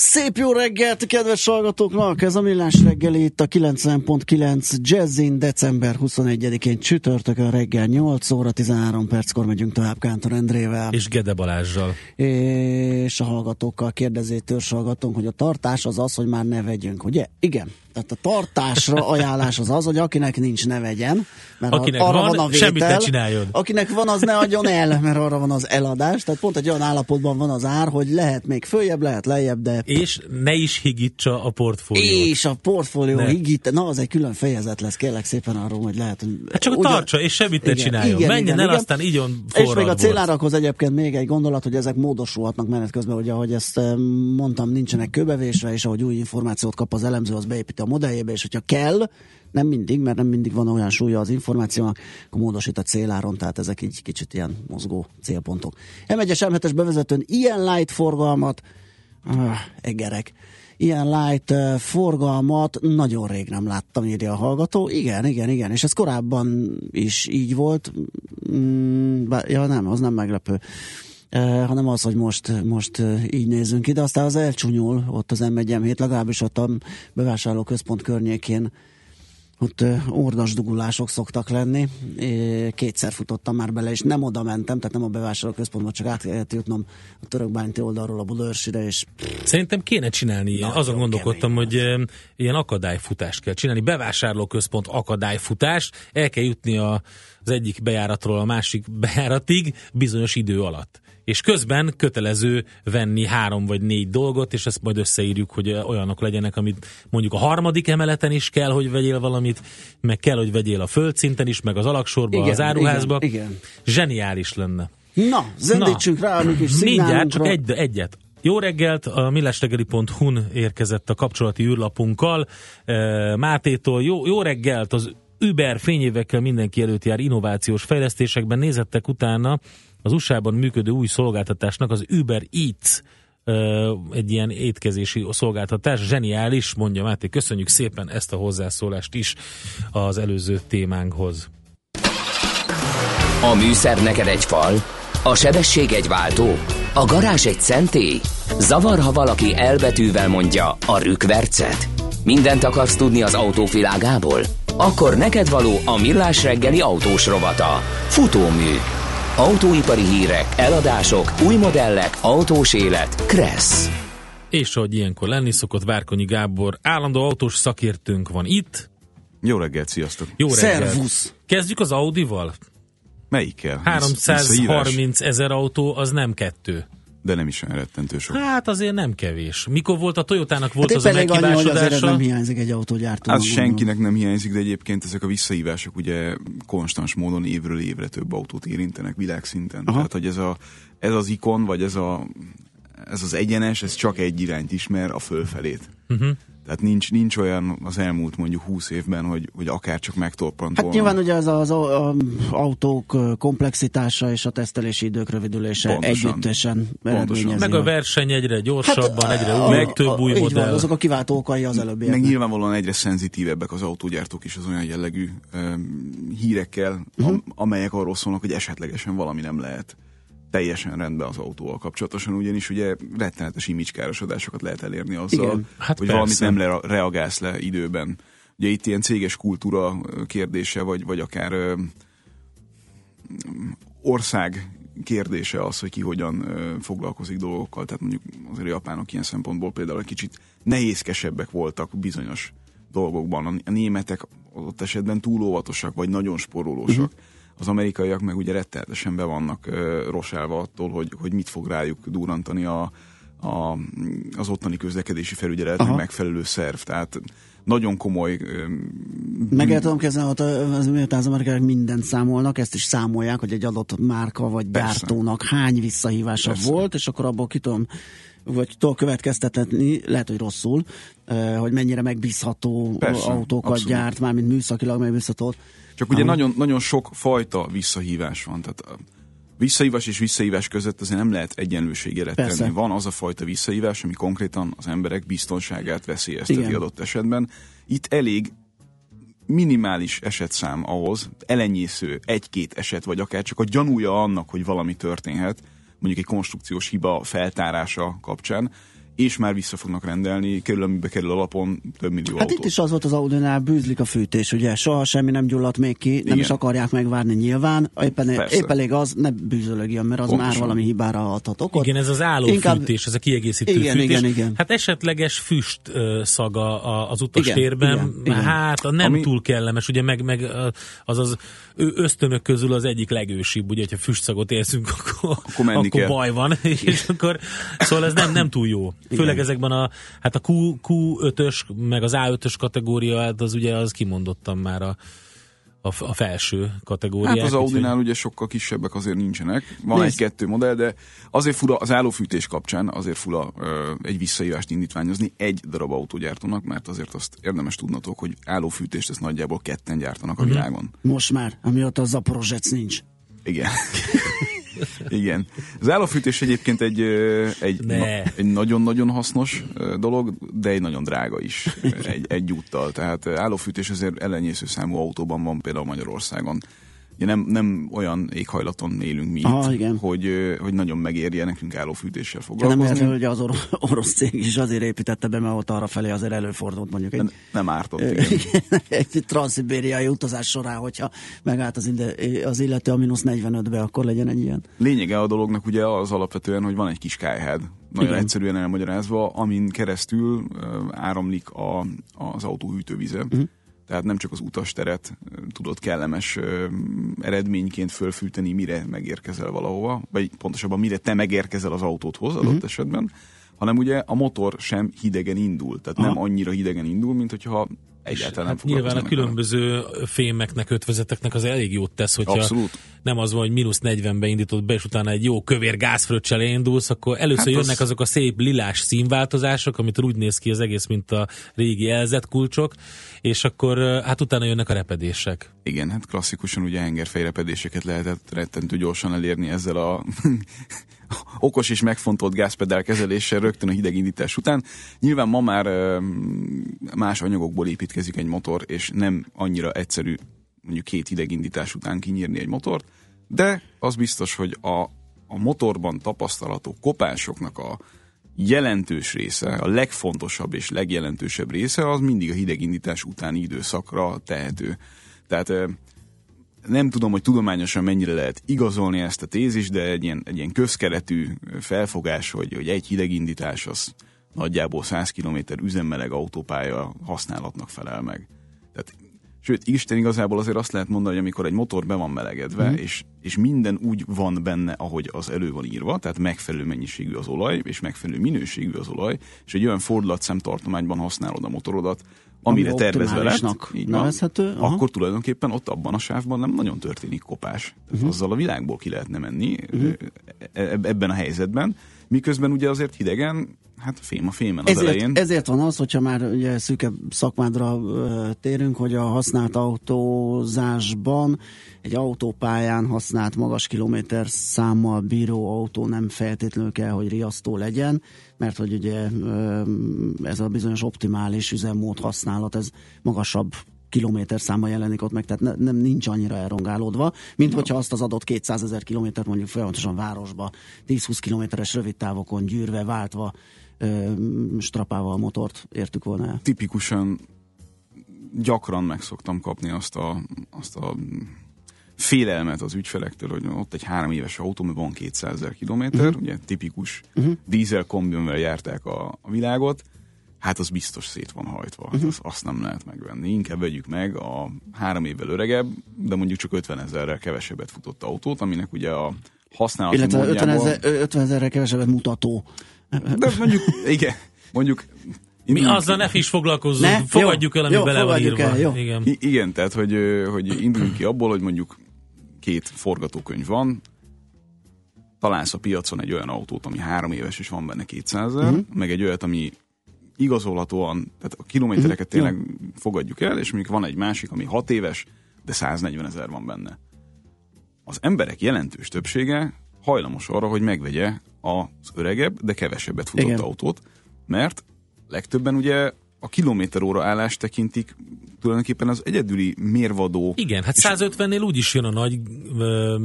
Szép jó reggelt, kedves hallgatóknak! Ez a Millás reggeli itt a 90.9 Jazzin december 21-én csütörtökön reggel 8 óra 13 perckor megyünk tovább Kántor Endrével. És Gede Balázsral. És a hallgatókkal kérdezi hallgatónk, hogy a tartás az az, hogy már ne vegyünk, ugye? Igen. Tehát a tartásra ajánlás az az, hogy akinek nincs, ne vegyen, mert akinek arra van, van a vétel, semmit ne csináljon. Akinek van, az ne adjon el, mert arra van az eladás. Tehát pont egy olyan állapotban van az ár, hogy lehet még följebb, lehet lejjebb, de... És ne is higítsa a portfóliót. És a portfólió higít, na az egy külön fejezet lesz, kérlek szépen arról, hogy lehet, hogy... Hát csak ugyan... tartsa, és semmit ne igen, csináljon. Igen, Menjen igen, el, igen. aztán igyon És még a célárakhoz egyébként még egy gondolat, hogy ezek módosulhatnak menet közben, hogy ahogy ezt mondtam, nincsenek kőbevésve, és ahogy új információt kap az elemző, az beépíti a modelljébe, és hogyha kell, nem mindig, mert nem mindig van olyan súlya az információnak, akkor módosít a céláron, tehát ezek így kicsit ilyen mozgó célpontok. M1-es M7-es bevezetőn ilyen light forgalmat, uh, egerek, ilyen light uh, forgalmat nagyon rég nem láttam, írja a hallgató. Igen, igen, igen, és ez korábban is így volt. Mm, bár, ja nem, az nem meglepő. Uh, hanem az, hogy most, most uh, így nézzünk ide, aztán az elcsúnyul ott az M1 legalábbis ott a bevásárlóközpont környékén ott ordas dugulások szoktak lenni. Kétszer futottam már bele, és nem oda mentem, tehát nem a bevásárlóközpontba, csak át kellett jutnom a törökbánti oldalról a Budörsire, és... Szerintem kéne csinálni ilyen. Azon gondolkodtam, hogy az. ilyen akadályfutást kell csinálni. Bevásárlóközpont akadályfutás, el kell jutni a, az egyik bejáratról a másik bejáratig bizonyos idő alatt és közben kötelező venni három vagy négy dolgot, és ezt majd összeírjuk, hogy olyanok legyenek, amit mondjuk a harmadik emeleten is kell, hogy vegyél valamit, meg kell, hogy vegyél a földszinten is, meg az alaksorban, igen, az áruházba. Igen, igen. Zseniális lenne. Na, zendítsünk rá kis Mindjárt, csak egy, egyet. Jó reggelt, a millástegeli.hu-n érkezett a kapcsolati űrlapunkkal. Mátétól jó, jó reggelt, az Uber fényévekkel mindenki előtt jár innovációs fejlesztésekben. Nézettek utána az USA-ban működő új szolgáltatásnak az Uber Eats egy ilyen étkezési szolgáltatás. Zseniális, mondja Máté. Köszönjük szépen ezt a hozzászólást is az előző témánkhoz. A műszer neked egy fal, a sebesség egy váltó, a garázs egy szentély. Zavar, ha valaki elbetűvel mondja a rükvercet. Mindent akarsz tudni az autóvilágából? Akkor neked való a millás reggeli autós rovata. Futómű Autóipari hírek, eladások, új modellek, autós élet. Kressz. És ahogy ilyenkor lenni szokott, Várkonyi Gábor, állandó autós szakértőnk van itt. Jó reggelt, sziasztok! Jó reggelt! Szervusz! Kezdjük az Audival? Melyikkel? 330 ezer autó, az nem kettő de nem is olyan rettentő sok. Hát azért nem kevés. Mikor volt a Toyotának volt hát az a meghibásodása? nem hiányzik egy autógyártó. Az senkinek nem hiányzik, de egyébként ezek a visszahívások ugye konstans módon évről évre több autót érintenek világszinten. Aha. Tehát, hogy ez, a, ez az ikon, vagy ez, a, ez az egyenes, ez csak egy irányt ismer, a fölfelét. Uh-huh. Tehát nincs, nincs olyan az elmúlt mondjuk 20 évben, hogy, hogy akár csak megtorpant Hát volna. nyilván ugye az, az, az autók komplexitása és a tesztelési idők rövidülése Pontosan. együttesen Pontosan. Meg a verseny egyre gyorsabban, hát, egyre új, meg több új modell. Van, azok a kiváltó okai az előbbi. Meg nyilvánvalóan egyre szenzitívebbek az autógyártók is az olyan jellegű um, hírekkel, uh-huh. am, amelyek arról szólnak, hogy esetlegesen valami nem lehet teljesen rendben az autóval kapcsolatosan, ugyanis ugye rettenetes imicskárosodásokat lehet elérni azzal, Igen, hát hogy persze. valamit nem le, reagálsz le időben. Ugye itt ilyen céges kultúra kérdése, vagy, vagy akár ö, ország kérdése az, hogy ki hogyan ö, foglalkozik dolgokkal. Tehát mondjuk azért a japánok ilyen szempontból például egy kicsit nehézkesebbek voltak bizonyos dolgokban. A németek ott esetben túl óvatosak, vagy nagyon sporolósak. Uh-huh az amerikaiak meg ugye rettenetesen be vannak uh, rosálva attól, hogy, hogy mit fog rájuk durantani a, a, az ottani közlekedési felügyelet, megfelelő szerv. Tehát nagyon komoly... Meg el tudom kezdeni, hogy az, az amerikaiak mindent számolnak, ezt is számolják, hogy egy adott márka vagy Persze. gyártónak hány visszahívása Persze. volt, és akkor abból ki tudom vagy tudok következtetni, lehet, hogy rosszul, hogy mennyire megbízható Persze, autókat abszolút. gyárt, mármint műszakilag megbízható. Csak ugye nagyon, nagyon sok fajta visszahívás van, tehát visszahívás és visszahívás között azért nem lehet egyenlőséget tenni. Van az a fajta visszahívás, ami konkrétan az emberek biztonságát veszélyezteti Igen. adott esetben. Itt elég minimális esetszám ahhoz, elenyésző egy-két eset, vagy akár csak a gyanúja annak, hogy valami történhet, mondjuk egy konstrukciós hiba feltárása kapcsán, és már vissza fognak rendelni, kerül, amibe kerül alapon több millió Hát autót. itt is az volt az Audinál, bűzlik a fűtés, ugye soha semmi nem gyulladt még ki, nem Igen. is akarják megvárni nyilván, éppen, épp elég az, ne bűzölögjön, mert az Pontosan. már valami hibára adhat okot. Igen, ez az állófűtés, Inkább... ez a kiegészítő igen, fűtés. Igen, igen. Hát esetleges füst szaga az utastérben, igen, igen, hát a nem Ami... túl kellemes, ugye meg, meg az az ösztönök közül az egyik legősibb, ugye, hogyha füstszagot érzünk, akkor, akkor, akkor baj van, és akkor szóval ez nem, nem túl jó. Főleg ezekben a, hát a Q, Q5-ös, meg az A5-ös kategória, hát az ugye az kimondottam már a, a, a felső kategóriák. Hát az Audinál úgy... ugye sokkal kisebbek azért nincsenek. Van egy-kettő modell, de azért fura az állófűtés kapcsán azért fura ö, egy visszaírást indítványozni egy darab autógyártónak, mert azért azt érdemes tudnatok, hogy állófűtést ezt nagyjából ketten gyártanak a uh-huh. világon. Most már, amióta a Zaporozsec nincs. Igen. Igen. Az állófűtés egyébként egy, egy, na, egy nagyon-nagyon hasznos dolog, de egy nagyon drága is egy, egyúttal. Tehát állófűtés azért ellenyésző számú autóban van például Magyarországon ugye nem, nem olyan éghajlaton élünk mi Aha, itt, igen. Hogy, hogy nagyon megérje nekünk állófűtéssel foglalkozni. Ja, nem hogy az or- orosz cég is azért építette be, mert ott arra felé azért előfordult mondjuk egy... Nem, nem ártott, igen. egy transzibériai utazás során, hogyha megállt az, inde, az illető a mínusz 45-be, akkor legyen egy ilyen. Lényege a dolognak ugye az alapvetően, hogy van egy kis kájhád, nagyon Igen. egyszerűen elmagyarázva, amin keresztül áramlik a, az autó hűtővize. Uh-huh tehát nem csak az utasteret tudod kellemes eredményként fölfűteni, mire megérkezel valahova, vagy pontosabban mire te megérkezel az autóthoz adott uh-huh. esetben, hanem ugye a motor sem hidegen indul, tehát Aha. nem annyira hidegen indul, mint hogyha egyáltalán hát nem Nyilván a különböző fémeknek, ötvezeteknek az elég jót tesz, hogyha Abszolút. nem az van, hogy mínusz 40-be indítod be, és utána egy jó kövér gázfröccsel indulsz, akkor először hát jönnek az... azok a szép lilás színváltozások, amit úgy néz ki az egész, mint a régi elzett kulcsok, és akkor hát utána jönnek a repedések. Igen, hát klasszikusan ugye hengerfejrepedéseket lehetett rettentő gyorsan elérni ezzel a okos és megfontolt gázpedál kezeléssel rögtön a hidegindítás után. Nyilván ma már más anyagokból építkezik egy motor, és nem annyira egyszerű mondjuk két hidegindítás után kinyírni egy motort, de az biztos, hogy a, a motorban tapasztalható kopásoknak a jelentős része, a legfontosabb és legjelentősebb része az mindig a hidegindítás utáni időszakra tehető. Tehát nem tudom, hogy tudományosan mennyire lehet igazolni ezt a tézis, de egy ilyen, egy ilyen közkeretű felfogás, hogy, hogy egy hidegindítás az nagyjából 100 km üzemmeleg autópálya használatnak felel meg. Tehát, sőt, Isten igazából azért azt lehet mondani, hogy amikor egy motor be van melegedve, mm. és, és minden úgy van benne, ahogy az elő van írva, tehát megfelelő mennyiségű az olaj, és megfelelő minőségű az olaj, és egy olyan fordulatszem tartományban használod a motorodat, amire tervezve lett, így van, akkor tulajdonképpen ott abban a sávban nem nagyon történik kopás. Uh-huh. Azzal a világból ki lehetne menni uh-huh. ebben a helyzetben, miközben ugye azért hidegen Hát fém a fémen az ezért, elején. Ezért van az, hogyha már ugye szűkebb szakmádra uh, térünk, hogy a használt autózásban egy autópályán használt magas kilométer számmal bíró autó nem feltétlenül kell, hogy riasztó legyen, mert hogy ugye uh, ez a bizonyos optimális üzemmód használat, ez magasabb kilométer száma jelenik ott meg, tehát ne, nem nincs annyira elrongálódva, mint hogyha azt az adott 200 ezer kilométert mondjuk folyamatosan városba, 10-20 kilométeres rövid távokon gyűrve, váltva strapával a motort értük volna el. Tipikusan gyakran meg szoktam kapni azt a, azt a félelmet az ügyfelektől, hogy ott egy három éves autó, mert van 200 ezer kilométer, uh-huh. ugye tipikus uh-huh. dízel kombionvel járták a, a világot, hát az biztos szét van hajtva, uh-huh. azt, azt nem lehet megvenni. Inkább vegyük meg a három évvel öregebb, de mondjuk csak 50 ezerrel kevesebbet futott autót, aminek ugye a használati Illetve módjából... 50 ezerrel kevesebbet mutató de mondjuk, igen, mondjuk Mi azzal ne is foglalkozzunk, ne? fogadjuk jó, el, ami jó, bele van írva. El, jó. Igen. I- igen, tehát hogy, hogy induljunk ki abból, hogy mondjuk két forgatókönyv van, találsz a piacon egy olyan autót, ami három éves és van benne 200 ezer, uh-huh. meg egy olyat, ami igazolhatóan, tehát a kilométereket uh-huh. tényleg fogadjuk el, és mondjuk van egy másik, ami hat éves, de 140 ezer van benne. Az emberek jelentős többsége hajlamos arra, hogy megvegye az öregebb, de kevesebbet futott Igen. autót, mert legtöbben ugye a kilométer óra állást tekintik tulajdonképpen az egyedüli mérvadó. Igen, hát 150-nél úgy is jön a nagy ö,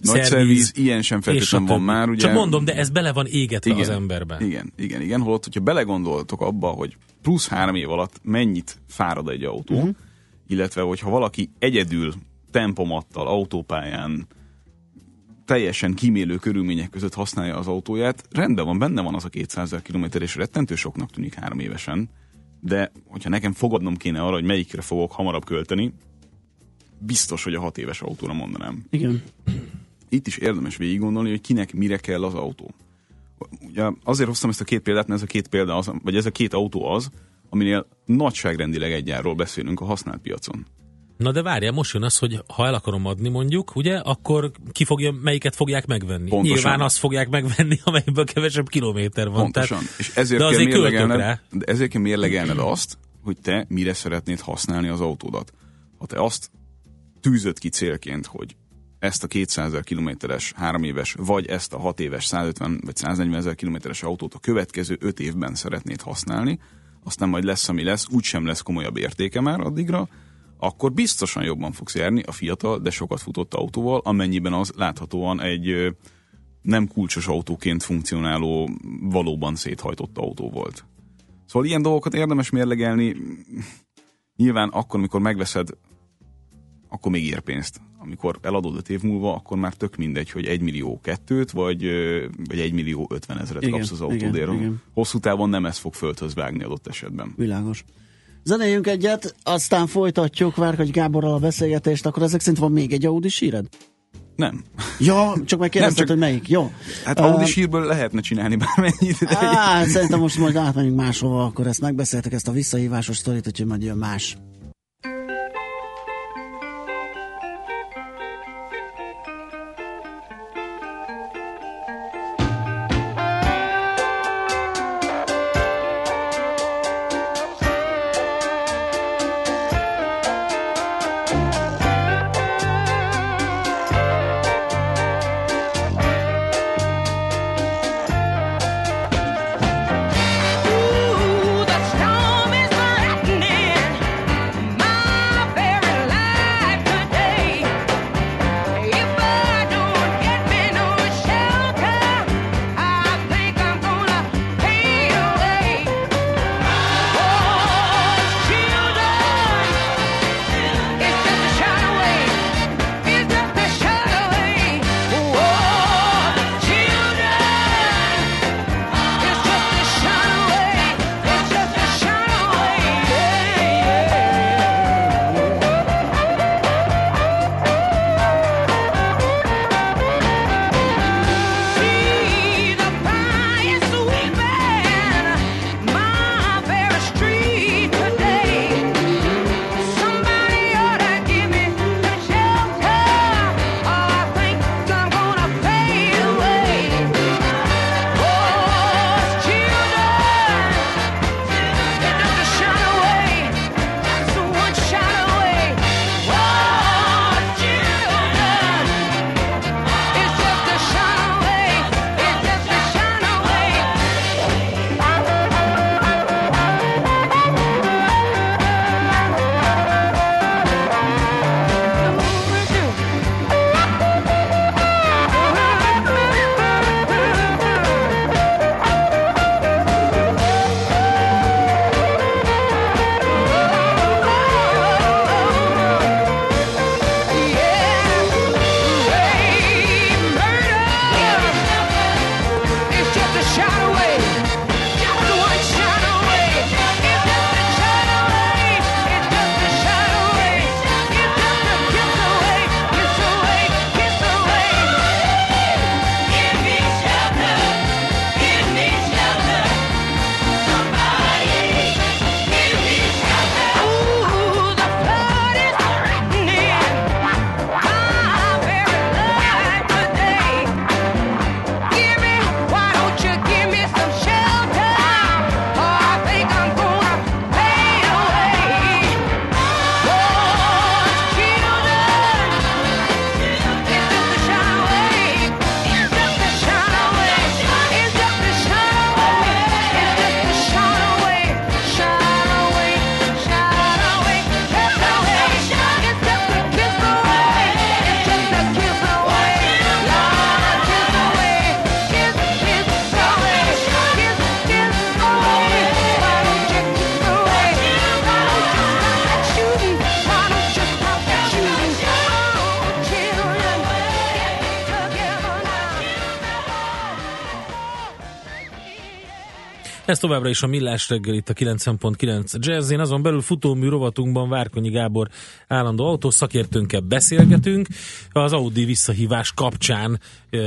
nagy szerviz, szerviz, ilyen sem feltétlenül van már. Ugye, Csak mondom, de ez bele van égetve igen, az emberbe. Igen, igen, igen. Holott, hogyha belegondoltok abba, hogy plusz három év alatt mennyit fárad egy autó, uh-huh. illetve hogyha valaki egyedül tempomattal, autópályán teljesen kímélő körülmények között használja az autóját, rendben van, benne van az a 200 km, és rettentő soknak tűnik három évesen, de hogyha nekem fogadnom kéne arra, hogy melyikre fogok hamarabb költeni, biztos, hogy a hat éves autóra mondanám. Igen. Itt is érdemes végig gondolni, hogy kinek mire kell az autó. Ugye azért hoztam ezt a két példát, mert ez a két példa az, vagy ez a két autó az, aminél nagyságrendileg egyáról beszélünk a használt piacon. Na de várjál, most jön az, hogy ha el akarom adni mondjuk, ugye, akkor ki fogja, melyiket fogják megvenni? Pontosan. Nyilván azt fogják megvenni, amelyből kevesebb kilométer van. Pontosan. Tehát, És ezért de kell mérlegelned, rá. De ezért kell mérlegelned azt, hogy te mire szeretnéd használni az autódat. Ha te azt tűzött ki célként, hogy ezt a 200 ezer kilométeres, három éves, vagy ezt a 6 éves, 150 vagy 140 ezer kilométeres autót a következő 5 évben szeretnéd használni, aztán majd lesz, ami lesz, úgysem lesz komolyabb értéke már addigra, akkor biztosan jobban fogsz járni a fiatal, de sokat futott autóval, amennyiben az láthatóan egy nem kulcsos autóként funkcionáló, valóban széthajtott autó volt. Szóval ilyen dolgokat érdemes mérlegelni. Nyilván akkor, amikor megveszed, akkor még ér pénzt. Amikor eladod öt év múlva, akkor már tök mindegy, hogy egy millió kettőt, vagy, vagy egy millió ötven ezeret igen, kapsz az autódért. Hosszú távon nem ez fog földhöz vágni adott esetben. Világos. Zenéljünk egyet, aztán folytatjuk Várkagy Gáborral a beszélgetést, akkor ezek szerint van még egy Audi síred? Nem. Ja, csak megkérdezted, hogy melyik. Jó. Hát Audi uh, sírből lehetne csinálni bármennyit. De á, szerintem most majd átmenjünk máshova, akkor ezt megbeszéltek, ezt a visszahívásos sztorit, úgyhogy majd jön más. Ez továbbra is a Millás reggel itt a 90.9 Jazzin, azon belül futómű rovatunkban Várkonyi Gábor állandó autószakértőnkkel beszélgetünk. Az Audi visszahívás kapcsán e,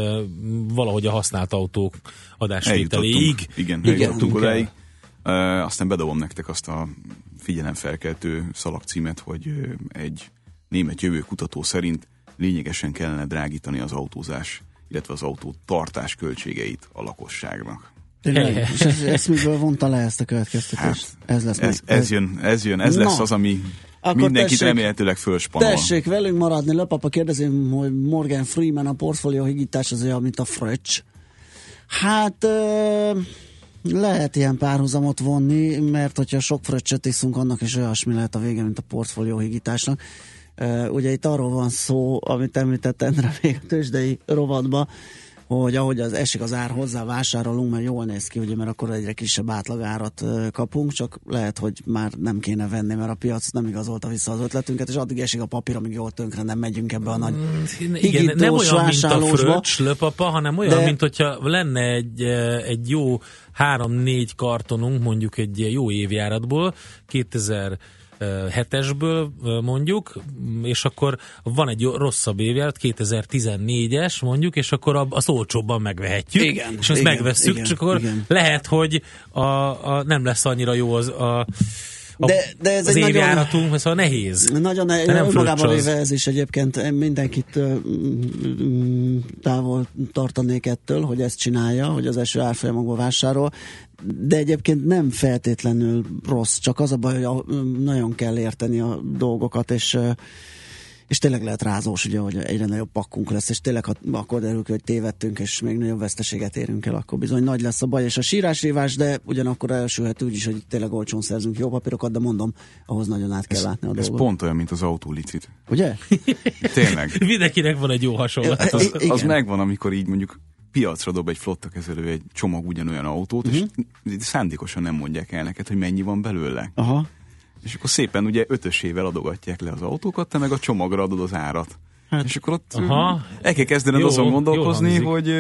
valahogy a használt autók adásvételéig. Igen, eljutottunk odáig. E, aztán bedobom nektek azt a figyelemfelkeltő szalagcímet, hogy egy német jövőkutató szerint lényegesen kellene drágítani az autózás, illetve az autó tartás költségeit a lakosságnak. Tényleg? És ez, ez miből vonta le ezt a következtetést? Hát, ez lesz ez, meg, ez, jön, ez jön, ez Na. lesz az, ami akkor mindenkit tessék, remélhetőleg fölspanol. Tessék velünk maradni, Lepapa kérdezem, hogy Morgan Freeman a portfólió higítás az olyan, mint a Fröccs. Hát lehet ilyen párhuzamot vonni, mert hogyha sok fröccsöt iszunk, annak is olyasmi lehet a vége, mint a portfólió higításnak. ugye itt arról van szó, amit említett Endre még a tőzsdei rovatban, hogy ahogy az esik az ár hozzá, vásárolunk, mert jól néz ki, ugye, mert akkor egyre kisebb átlagárat kapunk, csak lehet, hogy már nem kéne venni, mert a piac nem igazolta vissza az ötletünket, és addig esik a papír, amíg jól tönkre nem megyünk ebbe a nagy mm, Igen, nem olyan, mint a fröccs löpapa, hanem olyan, de... mint hogyha lenne egy, egy jó három-négy kartonunk, mondjuk egy jó évjáratból, 2000 hetesből mondjuk, és akkor van egy rosszabb évjárat, 2014-es mondjuk, és akkor az olcsóbban megvehetjük, igen, és igen, megvesszük, igen, csak akkor igen. lehet, hogy a, a, nem lesz annyira jó az a de, de ez az egy évjáratunk, nagyon, szóval nehéz. Nagyon nehéz, önmagában véve ez is egyébként mindenkit uh, távol tartanék ettől, hogy ezt csinálja, hogy az első árfolyamokból vásárol, de egyébként nem feltétlenül rossz, csak az a baj, hogy a, nagyon kell érteni a dolgokat, és és tényleg lehet rázós, ugye, hogy egyre nagyobb pakkunk lesz, és tényleg ha akkor derül hogy tévedtünk, és még nagyobb veszteséget érünk el, akkor bizony nagy lesz a baj, és a sírásrívás, de ugyanakkor elsülhet úgy is, hogy tényleg olcsón szerzünk jó papírokat, de mondom, ahhoz nagyon át kell ez, látni a dolgot. Ez pont olyan, mint az autólicit. Ugye? tényleg. Mindenkinek van egy jó hasonlat. Hát az, az megvan, amikor így mondjuk piacra dob egy flotta kezelő egy csomag ugyanolyan autót, uh-huh. és mhm. szándékosan nem mondják el neked, hogy mennyi van belőle. Aha. És akkor szépen ugye ötösével adogatják le az autókat, te meg a csomagra adod az árat. Hát, és akkor ott aha. el kell kezdened jó, azon gondolkozni, hogy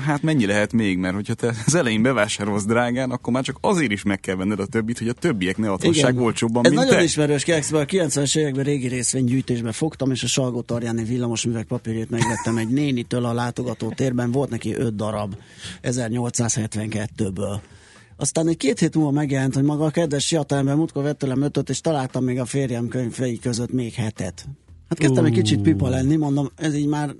hát mennyi lehet még, mert hogyha te az elején bevásárolsz drágán, akkor már csak azért is meg kell venned a többit, hogy a többiek ne adhassák olcsóbban, Ez mint nagyon te. ismerős kekszben, a 90-es években régi részvénygyűjtésbe fogtam, és a Salgó Tarjáni villamosművek papírjét megvettem egy nénitől a látogató térben, volt neki öt darab 1872-ből. Aztán egy két hét múlva megjelent, hogy maga a kedves fiatalember múltkor vett tőlem ötöt, és találtam még a férjem könyvei között még hetet. Hát kezdtem uh. egy kicsit pipa lenni, mondom, ez így már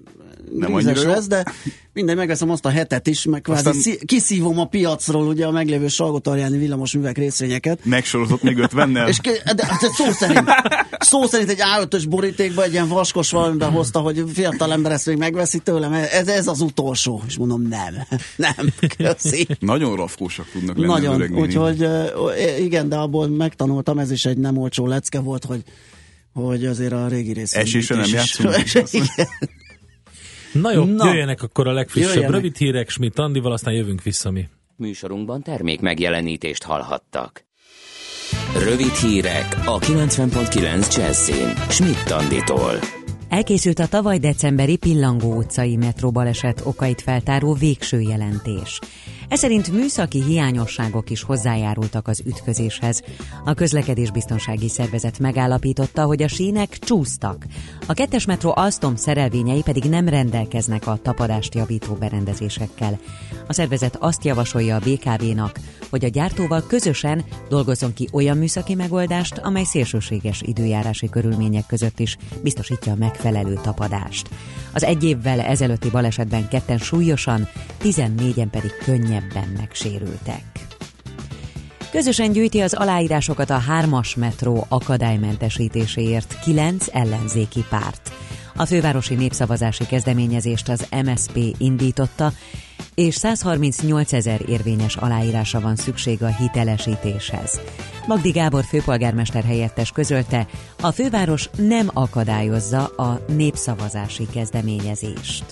nem annyira lesz, de minden megveszem azt a hetet is, meg kvázi Aztán... kiszívom a piacról ugye a meglévő Salgotarjáni villamos művek részvényeket. Megsorozott még ötvennel? És de, de, de, szó szerint, szó szerint egy állatos borítékba egy ilyen vaskos valamiben hozta, hogy fiatal ember ezt még megveszi tőlem, ez, ez az utolsó. És mondom, nem, nem, köszi. Nagyon rafkósak tudnak lenni Nagyon, úgyhogy igen, de abból megtanultam, ez is egy nem olcsó lecke volt, hogy hogy azért a régi rész. Esésre nem játszunk. Na jó, Na. jöjjenek akkor a legfrissebb jöjjenek. rövid hírek Schmidt Andival, aztán jövünk vissza mi. Műsorunkban termék megjelenítést hallhattak. Rövid hírek a 90.9 Jazzin. Schmidt Anditól. Elkészült a tavaly decemberi Pillangó utcai metróbaleset okait feltáró végső jelentés. Ez szerint műszaki hiányosságok is hozzájárultak az ütközéshez. A közlekedésbiztonsági szervezet megállapította, hogy a sínek csúsztak. A kettes metró Alstom szerelvényei pedig nem rendelkeznek a tapadást javító berendezésekkel. A szervezet azt javasolja a BKV-nak, hogy a gyártóval közösen dolgozzon ki olyan műszaki megoldást, amely szélsőséges időjárási körülmények között is biztosítja a megfelelő tapadást. Az egy évvel ezelőtti balesetben ketten súlyosan, 14-en pedig könnyebben megsérültek. Közösen gyűjti az aláírásokat a hármas metró akadálymentesítéséért kilenc ellenzéki párt. A fővárosi népszavazási kezdeményezést az MSP indította, és 138 ezer érvényes aláírása van szükség a hitelesítéshez. Magdi Gábor főpolgármester helyettes közölte, a főváros nem akadályozza a népszavazási kezdeményezést.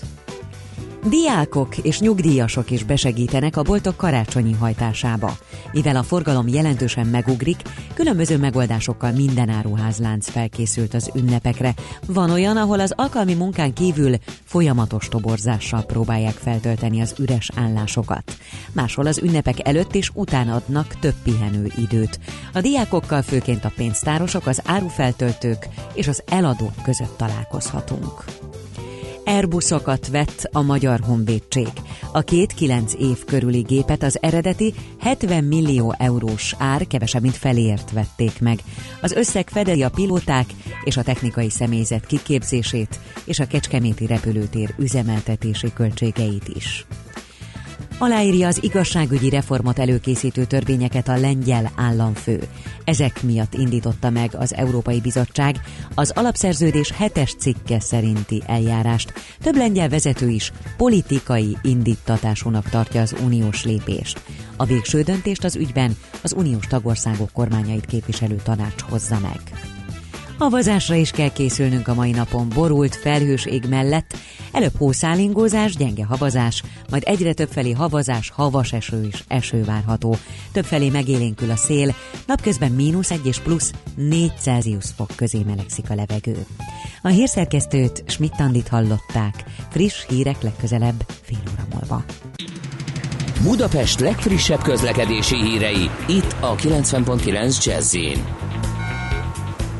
Diákok és nyugdíjasok is besegítenek a boltok karácsonyi hajtásába. Mivel a forgalom jelentősen megugrik, különböző megoldásokkal minden áruházlánc felkészült az ünnepekre. Van olyan, ahol az alkalmi munkán kívül folyamatos toborzással próbálják feltölteni az üres állásokat. Máshol az ünnepek előtt és után adnak több pihenő időt. A diákokkal főként a pénztárosok, az árufeltöltők és az eladók között találkozhatunk. Airbusokat vett a Magyar Honvédség. A két kilenc év körüli gépet az eredeti 70 millió eurós ár kevesebb, mint felért vették meg. Az összeg fedeli a pilóták és a technikai személyzet kiképzését és a Kecskeméti repülőtér üzemeltetési költségeit is aláírja az igazságügyi reformot előkészítő törvényeket a lengyel államfő. Ezek miatt indította meg az Európai Bizottság az alapszerződés hetes cikke szerinti eljárást. Több lengyel vezető is politikai indítatásúnak tartja az uniós lépést. A végső döntést az ügyben az uniós tagországok kormányait képviselő tanács hozza meg. Havazásra is kell készülnünk a mai napon. Borult, felhős ég mellett, előbb hószálingózás, gyenge havazás, majd egyre többfelé havazás, havas eső és eső várható. Többfelé megélénkül a szél, napközben mínusz egy és plusz 4 Celsius fok közé melegszik a levegő. A hírszerkesztőt Schmidt-Tandit hallották. Friss hírek legközelebb fél óra múlva. Budapest legfrissebb közlekedési hírei, itt a 90.9 jazz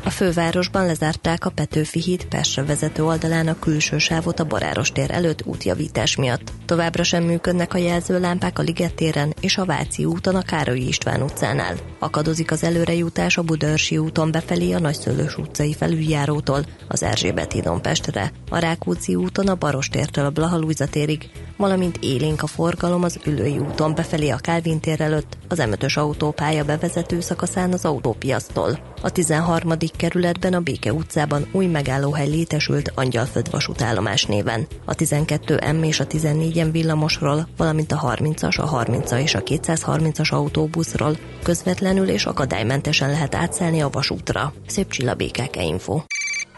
a fővárosban lezárták a Petőfi híd Pestre vezető oldalán a külső sávot a Baráros tér előtt útjavítás miatt. Továbbra sem működnek a jelzőlámpák a Liget téren és a Váci úton a Károlyi István utcánál. Akadozik az előrejutás a Budörsi úton befelé a Nagyszőlős utcai felüljárótól az Erzsébet hídon Pestre, a Rákóczi úton a Barostértől a Blahalújza térig, valamint élénk a forgalom az Ülői úton befelé a Kálvin tér előtt, az m autópálya bevezető szakaszán az autópiasztól. A 13. kerületben a Béke utcában új megállóhely létesült Angyalföld vasútállomás néven. A 12M és a 14M villamosról, valamint a 30-as, a 30 és a 230-as autóbuszról közvetlenül és akadálymentesen lehet átszállni a vasútra. Szép csilla BKK Info.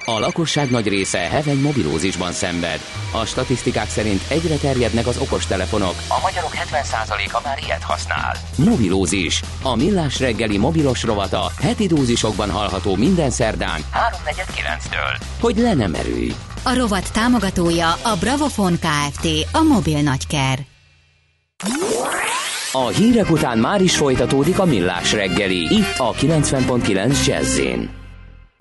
A lakosság nagy része heveny mobilózisban szenved. A statisztikák szerint egyre terjednek az okostelefonok. A magyarok 70%-a már ilyet használ. Mobilózis. A millás reggeli mobilos rovata heti dózisokban hallható minden szerdán 3.49-től. Hogy le nem erőj. A rovat támogatója a Bravofon Kft. A mobil nagyker. A hírek után már is folytatódik a millás reggeli. Itt a 90.9 jazz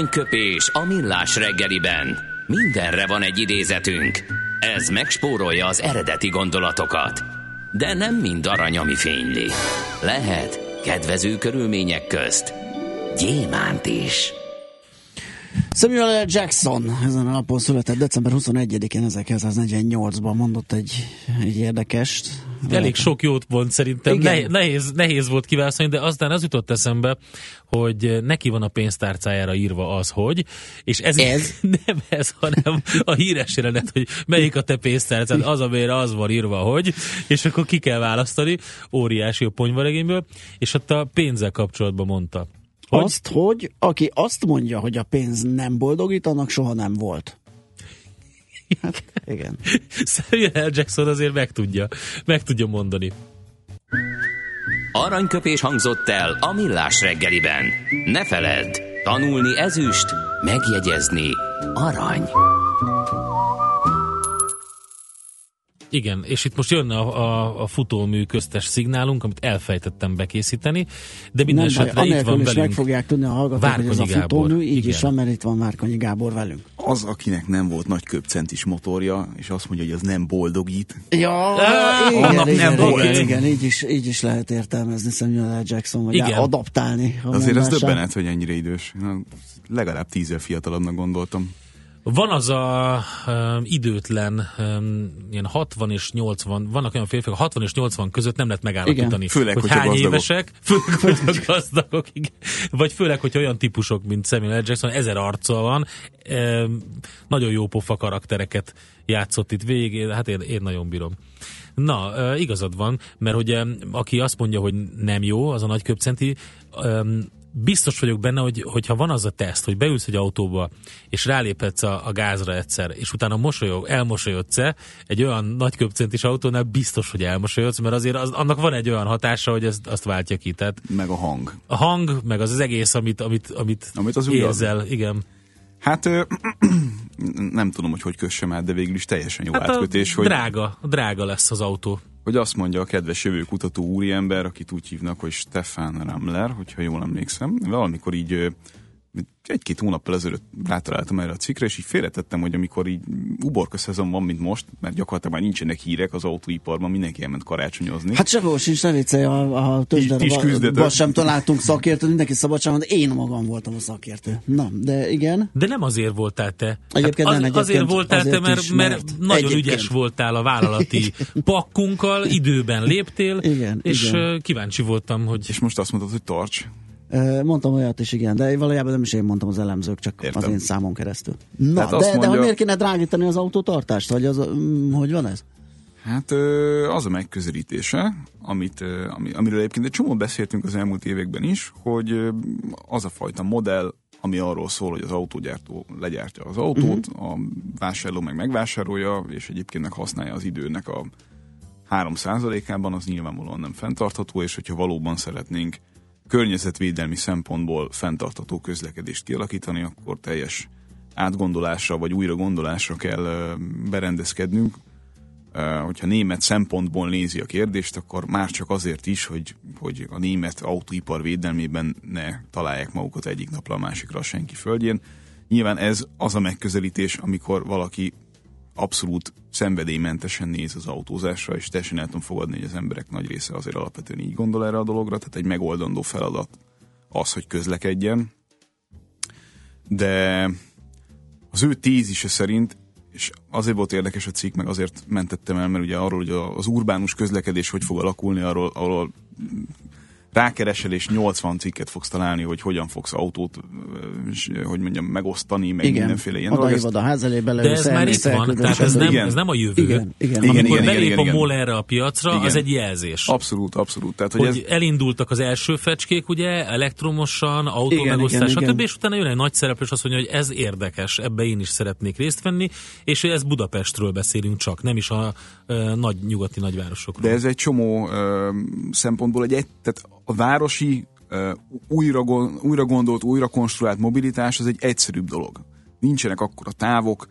Aranyköpés a millás reggeliben. Mindenre van egy idézetünk. Ez megspórolja az eredeti gondolatokat. De nem mind arany, ami fényli. Lehet kedvező körülmények közt gyémánt is. Samuel L. Jackson ezen a napon született december 21-én 1948-ban mondott egy, egy érdekest. Elég sok jót mond szerintem. Igen. Nehéz, nehéz volt kiválasztani, de aztán az jutott eszembe, hogy neki van a pénztárcájára írva az, hogy, és ez, Ez? nem ez, hanem a híres jelenet, hogy melyik a te pénztárcád, az, amire az van írva, hogy, és akkor ki kell választani, óriási a ponyvaregényből, és ott a pénzzel kapcsolatban mondta. Hogy? Azt, hogy aki azt mondja, hogy a pénz nem boldogít, annak soha nem volt. Hát, igen. Samuel L. Jackson azért meg tudja, meg tudja mondani. Aranyköpés hangzott el a millás reggeliben. Ne feledd, tanulni ezüst, megjegyezni arany. Igen, és itt most jönne a, a, a futómű köztes szignálunk, amit elfejtettem bekészíteni, de minden Nem baj, esetre itt anélkül van is meg velünk. fogják tudni a hallgatók, hogy ez a futómű, így Igen. is van, mert itt van Várkonyi Gábor velünk. Az, akinek nem volt nagy köpcentis motorja, és azt mondja, hogy az nem boldogít, Ja, igen, annak igen, nem igen, volt. igen, igen, így is, így is lehet értelmezni Samuel L. Jackson, vagy Igen. adaptálni. Azért ez döbbenet, hogy ennyire idős. Na, legalább tízzel fiatalabbnak gondoltam. Van az a um, időtlen, um, ilyen 60 és 80, vannak olyan férfiak, 60 és 80 között nem lehet megállapítani, Igen. Főleg, hogy hány gazdagok. évesek, főleg, hogy gazdagok, igen. vagy főleg, hogy olyan típusok, mint Samuel L. Jackson, ezer arca van, um, nagyon jó pofa karaktereket játszott itt végig, hát én, én nagyon bírom. Na, igazad van, mert ugye aki azt mondja, hogy nem jó, az a nagy köpcenti, öm, biztos vagyok benne, hogy, hogyha van az a teszt, hogy beülsz egy autóba, és ráléphetsz a, a gázra egyszer, és utána mosolyog, elmosolyodsz-e egy olyan nagy köpcentis autónál, biztos, hogy elmosolyodsz, mert azért az, annak van egy olyan hatása, hogy ezt, azt váltja ki. Tehát Meg a hang. a hang, meg az, az egész, amit, amit, amit, Amit az érzel, igen. Hát ö, nem tudom, hogy hogy kössem át, de végül is teljesen jó Hát a átkötés, hogy, drága, drága lesz az autó. Hogy azt mondja a kedves jövőkutató úriember, akit úgy hívnak, hogy Stefan Ramler, hogyha jól emlékszem, valamikor így egy-két hónappal ezelőtt rátaláltam erre a cikkre, és így félretettem, hogy amikor így uborka szezon van, mint most, mert gyakorlatilag már nincsenek hírek az autóiparban, mindenki elment karácsonyozni. Hát sehol sincs, ne viccelj, a, a tőzsdere sem találtunk szakértőt, mindenki szabadságon, de én magam voltam a szakértő. Na, de igen. De nem azért voltál te. Egyébként az, nem, egyébként azért voltál azért te, mert, mert, mert nagyon egyébként. ügyes voltál a vállalati pakkunkkal, időben léptél, Igen, és igen. kíváncsi voltam, hogy És most azt mondod, hogy tarts. Mondtam olyat is, igen, de valójában nem is én mondtam az elemzők, csak Értem. az én számon keresztül. Na, Tehát de, azt de hogy mondja- miért kéne drágítani az autótartást? Vagy az, mm, hogy van ez? Hát az a megközelítése, amit, amiről egyébként egy csomó beszéltünk az elmúlt években is, hogy az a fajta modell, ami arról szól, hogy az autógyártó legyártja az autót, uh-huh. a vásárló meg megvásárolja, és egyébként meg használja az időnek a 3%-ában, az nyilvánvalóan nem fenntartható, és hogyha valóban szeretnénk környezetvédelmi szempontból fenntartható közlekedést kialakítani, akkor teljes átgondolásra vagy újra gondolásra kell berendezkednünk. Hogyha német szempontból nézi a kérdést, akkor már csak azért is, hogy, hogy a német autóipar védelmében ne találják magukat egyik napra a másikra a senki földjén. Nyilván ez az a megközelítés, amikor valaki abszolút szenvedélymentesen néz az autózásra, és teljesen el tudom fogadni, hogy az emberek nagy része azért alapvetően így gondol erre a dologra, tehát egy megoldandó feladat az, hogy közlekedjen. De az ő tézise szerint, és azért volt érdekes a cikk, meg azért mentettem el, mert ugye arról, hogy az urbánus közlekedés hogy fog alakulni, arról, arról rákeresel, és 80 cikket fogsz találni, hogy hogyan fogsz autót, hogy mondjam, megosztani, meg igen, mindenféle ilyen dolog. Ezt- a ház elé, de beleülsz, ez már itt van, tehát ez nem, ez nem a jövő. Igen, igen. Igen, Amikor igen, belép igen, a igen. MOL erre a piacra, Igen. az egy jelzés. Abszolút, abszolút. Tehát, hogy, hogy ez, elindultak az első fecskék, ugye, elektromosan, autómegosztás, igen, igen. stb. És utána jön egy nagy szereplő, és azt mondja, hogy ez érdekes, ebbe én is szeretnék részt venni, és ez Budapestről beszélünk csak, nem is a ö, nagy nyugati nagyvárosokról. De ez egy csomó ö, szempontból egy, egy tehát a városi újra, újra gondolt, újra konstruált mobilitás az egy egyszerűbb dolog. Nincsenek akkor a távok,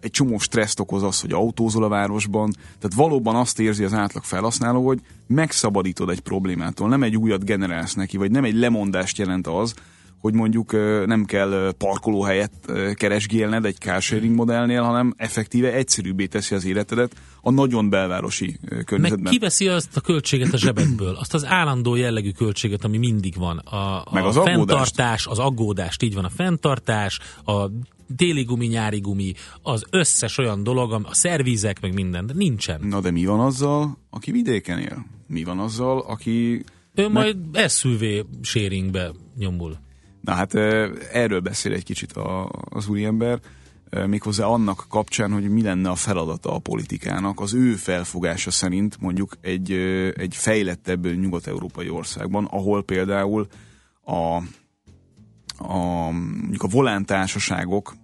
egy csomó stresszt okoz az, hogy autózol a városban, tehát valóban azt érzi az átlag felhasználó, hogy megszabadítod egy problémától, nem egy újat generálsz neki, vagy nem egy lemondást jelent az, hogy mondjuk nem kell parkolóhelyet keresgélned egy carsharing modellnél, hanem effektíve egyszerűbbé teszi az életedet a nagyon belvárosi környezetben. Meg kiveszi azt a költséget a zsebedből, azt az állandó jellegű költséget, ami mindig van. A, a Meg az fenntartás, aggódást. az aggódást, így van a fenntartás, a téli gumi, nyári gumi, az összes olyan dolog, a szervízek, meg minden, de nincsen. Na de mi van azzal, aki vidéken él? Mi van azzal, aki... Ő majd SUV sharingbe nyomul. Na hát erről beszél egy kicsit a, az úriember, méghozzá annak kapcsán, hogy mi lenne a feladata a politikának, az ő felfogása szerint mondjuk egy, egy fejlettebb nyugat-európai országban, ahol például a, a, mondjuk a volántársaságok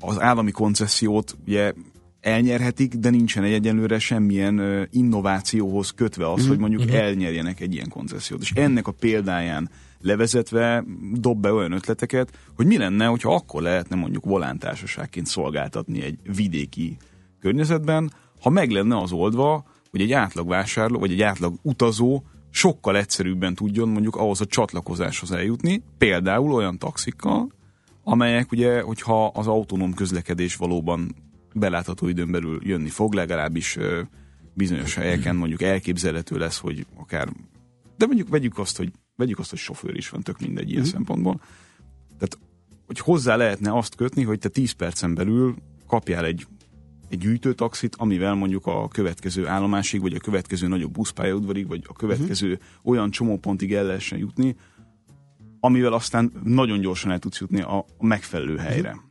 az állami koncesziót ugye elnyerhetik, de nincsen egy egyenlőre semmilyen innovációhoz kötve az, hogy mondjuk elnyerjenek egy ilyen koncesziót. És ennek a példáján levezetve dob be olyan ötleteket, hogy mi lenne, hogyha akkor lehetne mondjuk volántársaságként szolgáltatni egy vidéki környezetben, ha meg lenne az oldva, hogy egy átlag vásárló, vagy egy átlag utazó sokkal egyszerűbben tudjon mondjuk ahhoz a csatlakozáshoz eljutni, például olyan taxikkal, amelyek ugye, hogyha az autonóm közlekedés valóban belátható időn belül jönni fog, legalábbis bizonyos helyeken mondjuk elképzelhető lesz, hogy akár, de mondjuk vegyük azt, hogy vegyük azt, hogy sofőr is van, tök mindegy ilyen szempontból. Tehát, hogy hozzá lehetne azt kötni, hogy te 10 percen belül kapjál egy, egy gyűjtőtaxit, amivel mondjuk a következő állomásig, vagy a következő nagyobb buszpályaudvarig, vagy a következő olyan csomópontig el lehessen jutni, amivel aztán nagyon gyorsan el tudsz jutni a, a megfelelő helyre.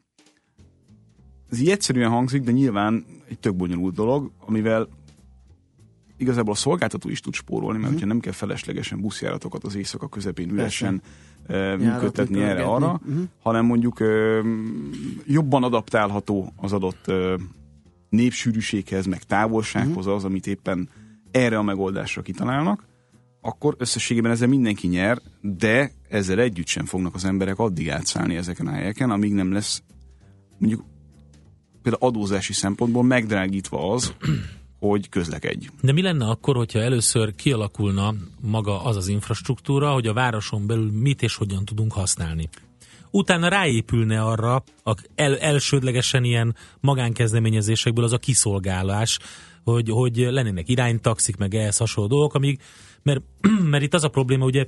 Ez így egyszerűen hangzik, de nyilván egy tök bonyolult dolog, amivel igazából a szolgáltató is tud spórolni, mert hogyha nem kell feleslegesen buszjáratokat az éjszaka közepén üresen uh, működtetni erre arra, hanem mondjuk ö, jobban adaptálható az adott ö, népsűrűséghez, meg távolsághoz az, amit éppen erre a megoldásra kitalálnak, akkor összességében ezzel mindenki nyer, de ezzel együtt sem fognak az emberek addig átszállni ezeken a helyeken, amíg nem lesz mondjuk például adózási szempontból megdrágítva az, hogy közlekedj. De mi lenne akkor, hogyha először kialakulna maga az az infrastruktúra, hogy a városon belül mit és hogyan tudunk használni? Utána ráépülne arra a el, elsődlegesen ilyen magánkezdeményezésekből az a kiszolgálás, hogy, hogy lennének iránytaxik, meg ehhez hasonló dolgok, amíg, mert, mert itt az a probléma, ugye,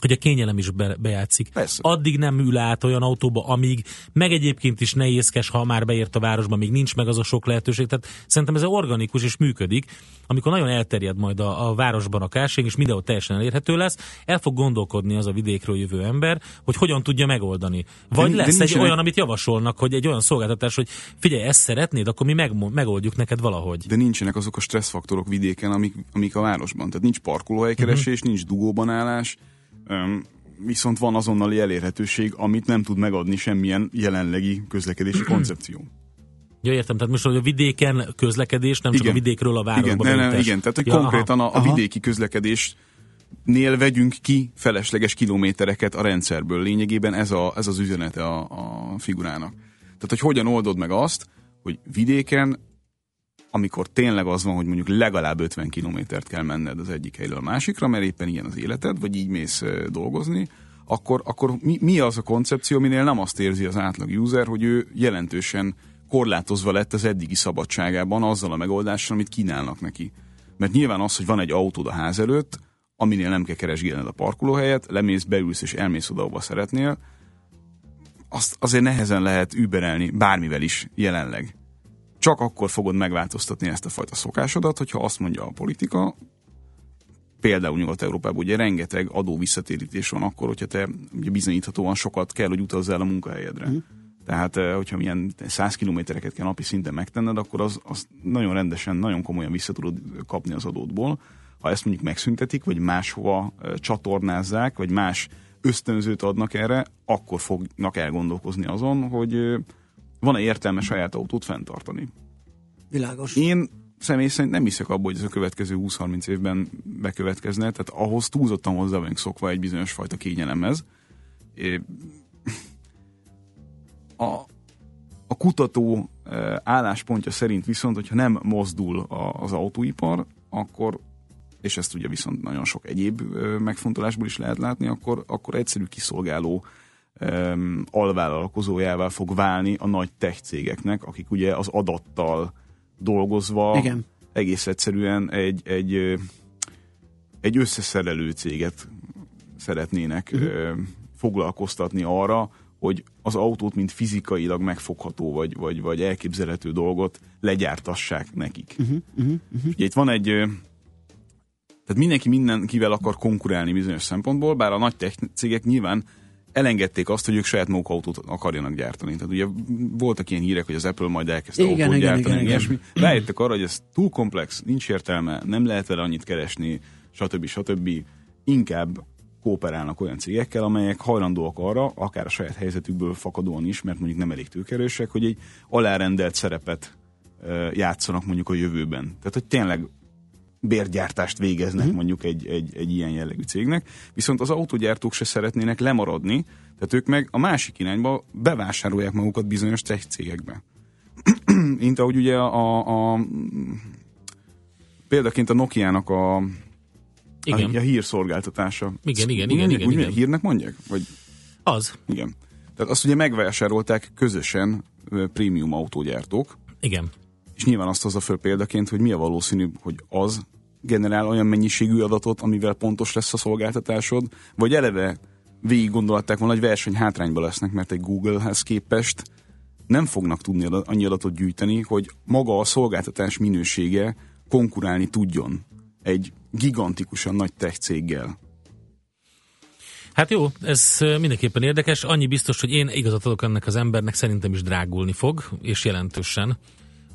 hogy a kényelem is be, bejátszik. Persze. Addig nem ül át olyan autóba, amíg meg egyébként is nehézkes, ha már beért a városba, még nincs meg az a sok lehetőség. Tehát szerintem ez organikus és működik. Amikor nagyon elterjed majd a, a városban a kárség, és mindenhol teljesen elérhető lesz, el fog gondolkodni az a vidékről jövő ember, hogy hogyan tudja megoldani. Vagy De- de lesz egy nincsenek- olyan, amit javasolnak, hogy egy olyan szolgáltatás, hogy figyelj, ezt szeretnéd, akkor mi meg, megoldjuk neked valahogy. De nincsenek azok a stresszfaktorok vidéken, amik, amik a városban. Tehát nincs parkolóhelykeresés, uh-huh. nincs dugóban állás, viszont van azonnali elérhetőség, amit nem tud megadni semmilyen jelenlegi közlekedési koncepció. Ja, értem, tehát most hogy a vidéken közlekedés, nem csak Igen. a vidékről a városba Igen, nem, nem, igen, tehát hogy Ja, konkrétan a, a aha. vidéki közlekedésnél vegyünk ki felesleges kilométereket a rendszerből. Lényegében ez, a, ez az üzenete a, a figurának. Tehát, hogy hogyan oldod meg azt, hogy vidéken, amikor tényleg az van, hogy mondjuk legalább 50 kilométert kell menned az egyik helyről a másikra, mert éppen ilyen az életed, vagy így mész dolgozni, akkor, akkor mi, mi az a koncepció, minél nem azt érzi az átlag user, hogy ő jelentősen korlátozva lett az eddigi szabadságában azzal a megoldással, amit kínálnak neki. Mert nyilván az, hogy van egy autód a ház előtt, aminél nem kell keresgélned a parkolóhelyet, lemész, beülsz és elmész oda, ahova szeretnél, azt azért nehezen lehet überelni bármivel is jelenleg. Csak akkor fogod megváltoztatni ezt a fajta szokásodat, hogyha azt mondja a politika, például Nyugat-Európában ugye rengeteg adó visszatérítés van akkor, hogyha te ugye bizonyíthatóan sokat kell, hogy utazzál a munkahelyedre. Mm. Tehát, eh, hogyha milyen 100 kilométereket kell napi szinten megtenned, akkor az, az nagyon rendesen, nagyon komolyan vissza tudod kapni az adódból. Ha ezt mondjuk megszüntetik, vagy máshova eh, csatornázzák, vagy más ösztönzőt adnak erre, akkor fognak elgondolkozni azon, hogy eh, van-e értelme saját autót fenntartani. Világos. Én személy szerint nem hiszek abba, hogy ez a következő 20-30 évben bekövetkezne, tehát ahhoz túlzottan hozzá vagyunk szokva egy bizonyos fajta kényelemhez. A, a kutató eh, álláspontja szerint viszont, hogyha nem mozdul az autóipar, akkor és ezt ugye viszont nagyon sok egyéb megfontolásból is lehet látni, akkor, akkor egyszerű kiszolgáló um, alvállalkozójává fog válni a nagy tech cégeknek, akik ugye az adattal dolgozva Igen. egész egyszerűen egy, egy, egy összeszerelő céget szeretnének uh-huh. foglalkoztatni arra, hogy az autót, mint fizikailag megfogható vagy, vagy, vagy elképzelhető dolgot legyártassák nekik. Uh-huh, uh-huh, uh-huh. Ugye itt van egy tehát mindenki mindenkivel akar konkurálni bizonyos szempontból, bár a nagy tech cégek nyilván elengedték azt, hogy ők saját maguk autót akarjanak gyártani. Tehát ugye voltak ilyen hírek, hogy az Apple majd elkezdte igen, autót igen, gyártani, igen, ilyesmi. Rájöttek arra, hogy ez túl komplex, nincs értelme, nem lehet vele annyit keresni, stb. stb. Inkább kooperálnak olyan cégekkel, amelyek hajlandóak arra, akár a saját helyzetükből fakadóan is, mert mondjuk nem elég tőkerősek, hogy egy alárendelt szerepet játszanak mondjuk a jövőben. Tehát, hogy tényleg bérgyártást végeznek uh-huh. mondjuk egy, egy, egy ilyen jellegű cégnek, viszont az autógyártók se szeretnének lemaradni, tehát ők meg a másik irányba bevásárolják magukat bizonyos tech cégekbe. Mint ahogy ugye a, a, a példaként a Nokia-nak a, igen. a, a hírszolgáltatása. Igen, igen, igen, igen, úgy igen. Hírnek mondják? Vagy... Az. Igen. Tehát azt ugye megvásárolták közösen prémium autógyártók. Igen. És nyilván azt hozza föl példaként, hogy mi a valószínű, hogy az generál olyan mennyiségű adatot, amivel pontos lesz a szolgáltatásod, vagy eleve végig gondolták volna, hogy verseny hátrányba lesznek, mert egy Googlehez képest nem fognak tudni annyi adatot gyűjteni, hogy maga a szolgáltatás minősége konkurálni tudjon egy gigantikusan nagy tech céggel. Hát jó, ez mindenképpen érdekes. Annyi biztos, hogy én igazat adok ennek az embernek, szerintem is drágulni fog, és jelentősen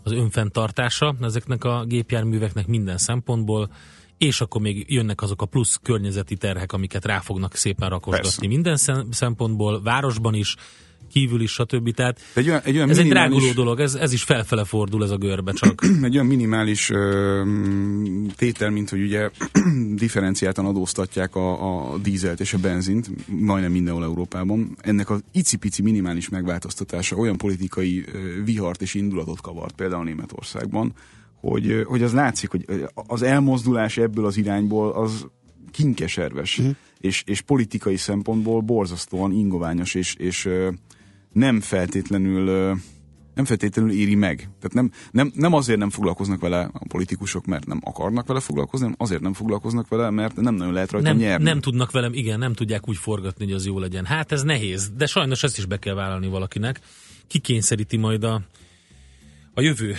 az önfenntartása ezeknek a gépjárműveknek minden szempontból, és akkor még jönnek azok a plusz környezeti terhek, amiket rá fognak szépen rakosgatni minden szempontból, városban is, kívül is, stb. Tehát egy olyan, egy olyan ez minimális... egy dráguló dolog, ez, ez is felfele fordul ez a görbe csak. egy olyan minimális ö, tétel, mint hogy ugye differenciáltan adóztatják a, a dízelt és a benzint, majdnem mindenhol Európában. Ennek az icipici minimális megváltoztatása olyan politikai ö, vihart és indulatot kavart, például Németországban, hogy, hogy az látszik, hogy az elmozdulás ebből az irányból az kinkeserves, uh-huh. és, és politikai szempontból borzasztóan ingoványos, és, és nem feltétlenül nem feltétlenül éri meg. Tehát nem, nem, nem azért nem foglalkoznak vele a politikusok, mert nem akarnak vele foglalkozni, hanem azért nem foglalkoznak vele, mert nem nagyon lehet rajta nem, nyerni. Nem tudnak velem, igen, nem tudják úgy forgatni, hogy az jó legyen. Hát ez nehéz, de sajnos ezt is be kell vállalni valakinek. Kikényszeríti majd a, a jövő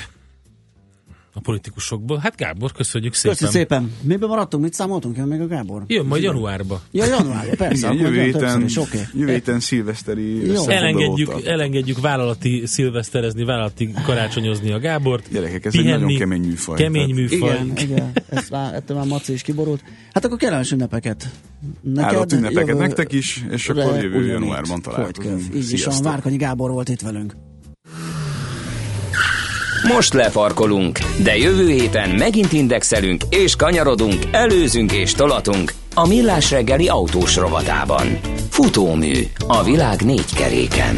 a politikusokból. Hát Gábor, köszönjük szépen. Köszönjük szépen. Miben maradtunk? Mit számoltunk el még a Gábor? Jön majd januárba. Ja, januárba, persze. Igen, jövő héten, is, okay. jövő héten szilveszteri elengedjük, elengedjük vállalati szilveszterezni, vállalati karácsonyozni a Gábort. Gyerekek, ez pihenni, egy nagyon kemény műfaj. Kemény műfaj. Igen, igen. Ezt már, ettől már Maci is kiborult. Hát akkor kellemes ünnepeket. Neked, Áldott ünnepeket jövő, nektek is, és akkor jövő januárban találkozunk. Így is van, Várkanyi Gábor volt itt velünk. Most lefarkolunk, de jövő héten megint indexelünk és kanyarodunk, előzünk és tolatunk a Millás reggeli autós rovatában. Futómű a világ négy keréken.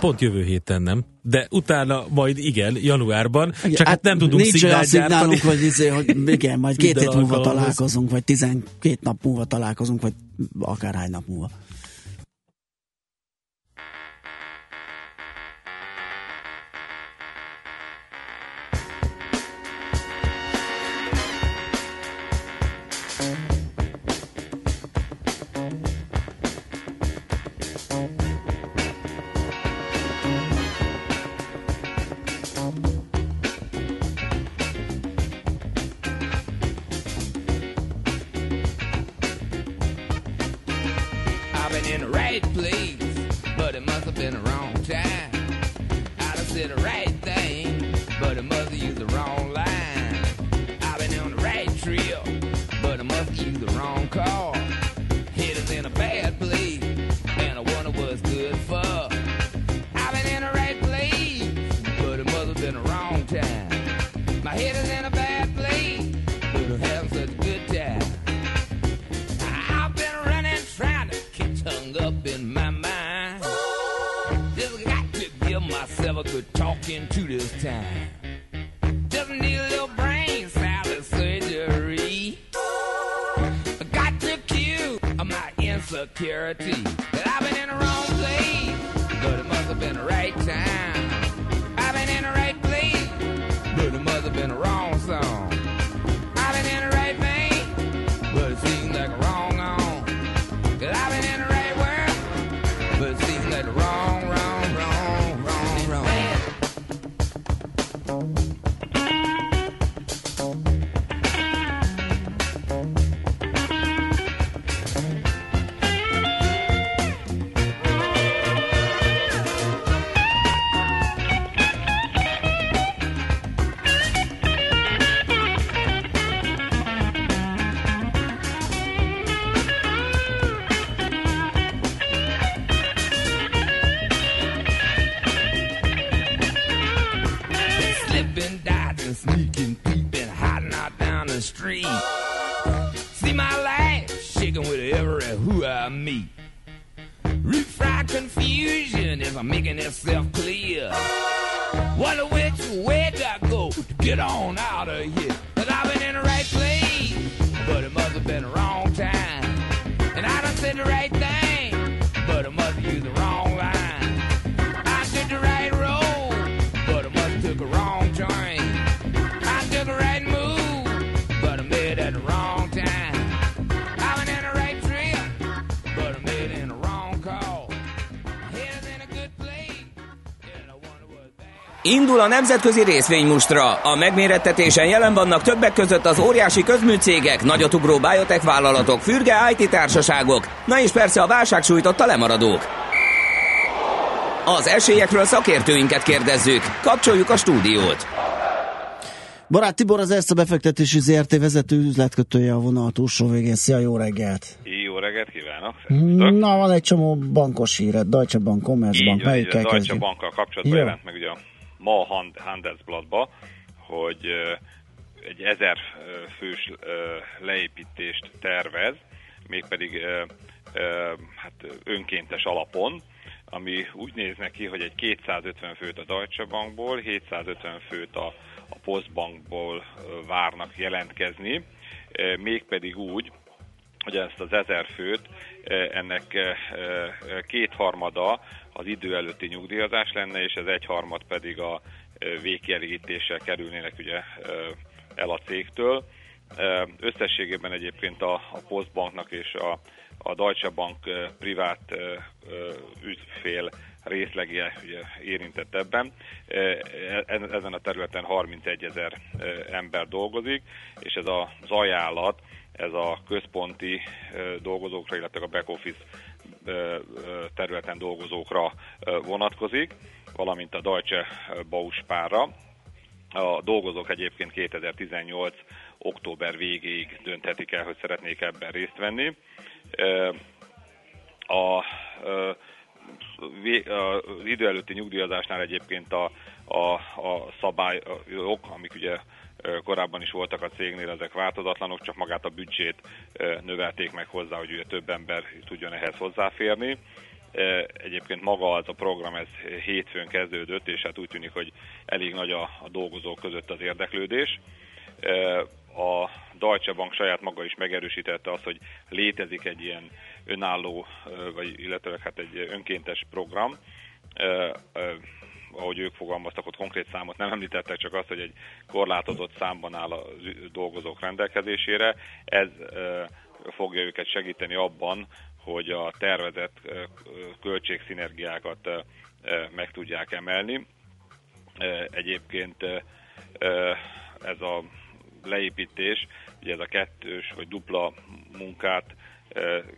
Pont jövő héten nem, de utána majd igen, januárban, igen, csak hát, hát nem tudunk nincs olyan szignálunk, hogy, izé, hogy igen, majd két hét múlva találkozunk, vagy tizenkét nap múlva találkozunk, vagy akárhány nap múlva. play. Indul a nemzetközi részvénymustra. A megmérettetésen jelen vannak többek között az óriási közműcégek, nagyotugró biotech vállalatok, fürge IT társaságok, na és persze a válság sújtotta lemaradók. Az esélyekről szakértőinket kérdezzük. Kapcsoljuk a stúdiót. Barát Tibor az ezt a befektetési ZRT vezető üzletkötője a vonal túlsó végén. Szia, jó reggelt! Jó reggelt kívánok! Szervusztok. Na, van egy csomó bankos híred, Deutsche Bank, Commerzbank, melyikkel a Deutsche kezdjük? Bankkal kapcsolatban Jó. jelent meg ugye a ma a Hand- Handelsblattba, hogy egy ezer fős leépítést tervez, mégpedig hát önkéntes alapon, ami úgy néz neki, hogy egy 250 főt a Deutsche Bankból, 750 főt a, a Postbankból várnak jelentkezni, mégpedig úgy, hogy ezt az ezer főt, ennek kétharmada az idő előtti nyugdíjazás lenne, és ez egyharmad pedig a végkielégítéssel kerülnének ugye el a cégtől. Összességében egyébként a, a Postbanknak és a, a Deutsche Bank privát ügyfél részlegje ugye, érintett ebben. Eh, e- Ezen a területen 31 ezer ember dolgozik, és ez az ajánlat, ez a központi dolgozókra, illetve a back office területen dolgozókra vonatkozik, valamint a Deutsche Bauspárra. A dolgozók egyébként 2018 október végéig dönthetik el, hogy szeretnék ebben részt venni. A, az idő előtti nyugdíjazásnál egyébként a, a, a szabályok, amik ugye korábban is voltak a cégnél, ezek változatlanok, csak magát a büdzsét növelték meg hozzá, hogy ugye több ember tudjon ehhez hozzáférni. Egyébként maga az a program, ez hétfőn kezdődött, és hát úgy tűnik, hogy elég nagy a, a dolgozók között az érdeklődés. A Deutsche Bank saját maga is megerősítette azt, hogy létezik egy ilyen önálló, vagy illetve hát egy önkéntes program, ahogy ők fogalmaztak, ott konkrét számot nem említettek, csak azt, hogy egy korlátozott számban áll a dolgozók rendelkezésére. Ez fogja őket segíteni abban, hogy a tervezett költségszinergiákat meg tudják emelni. Egyébként ez a leépítés, ugye ez a kettős vagy dupla munkát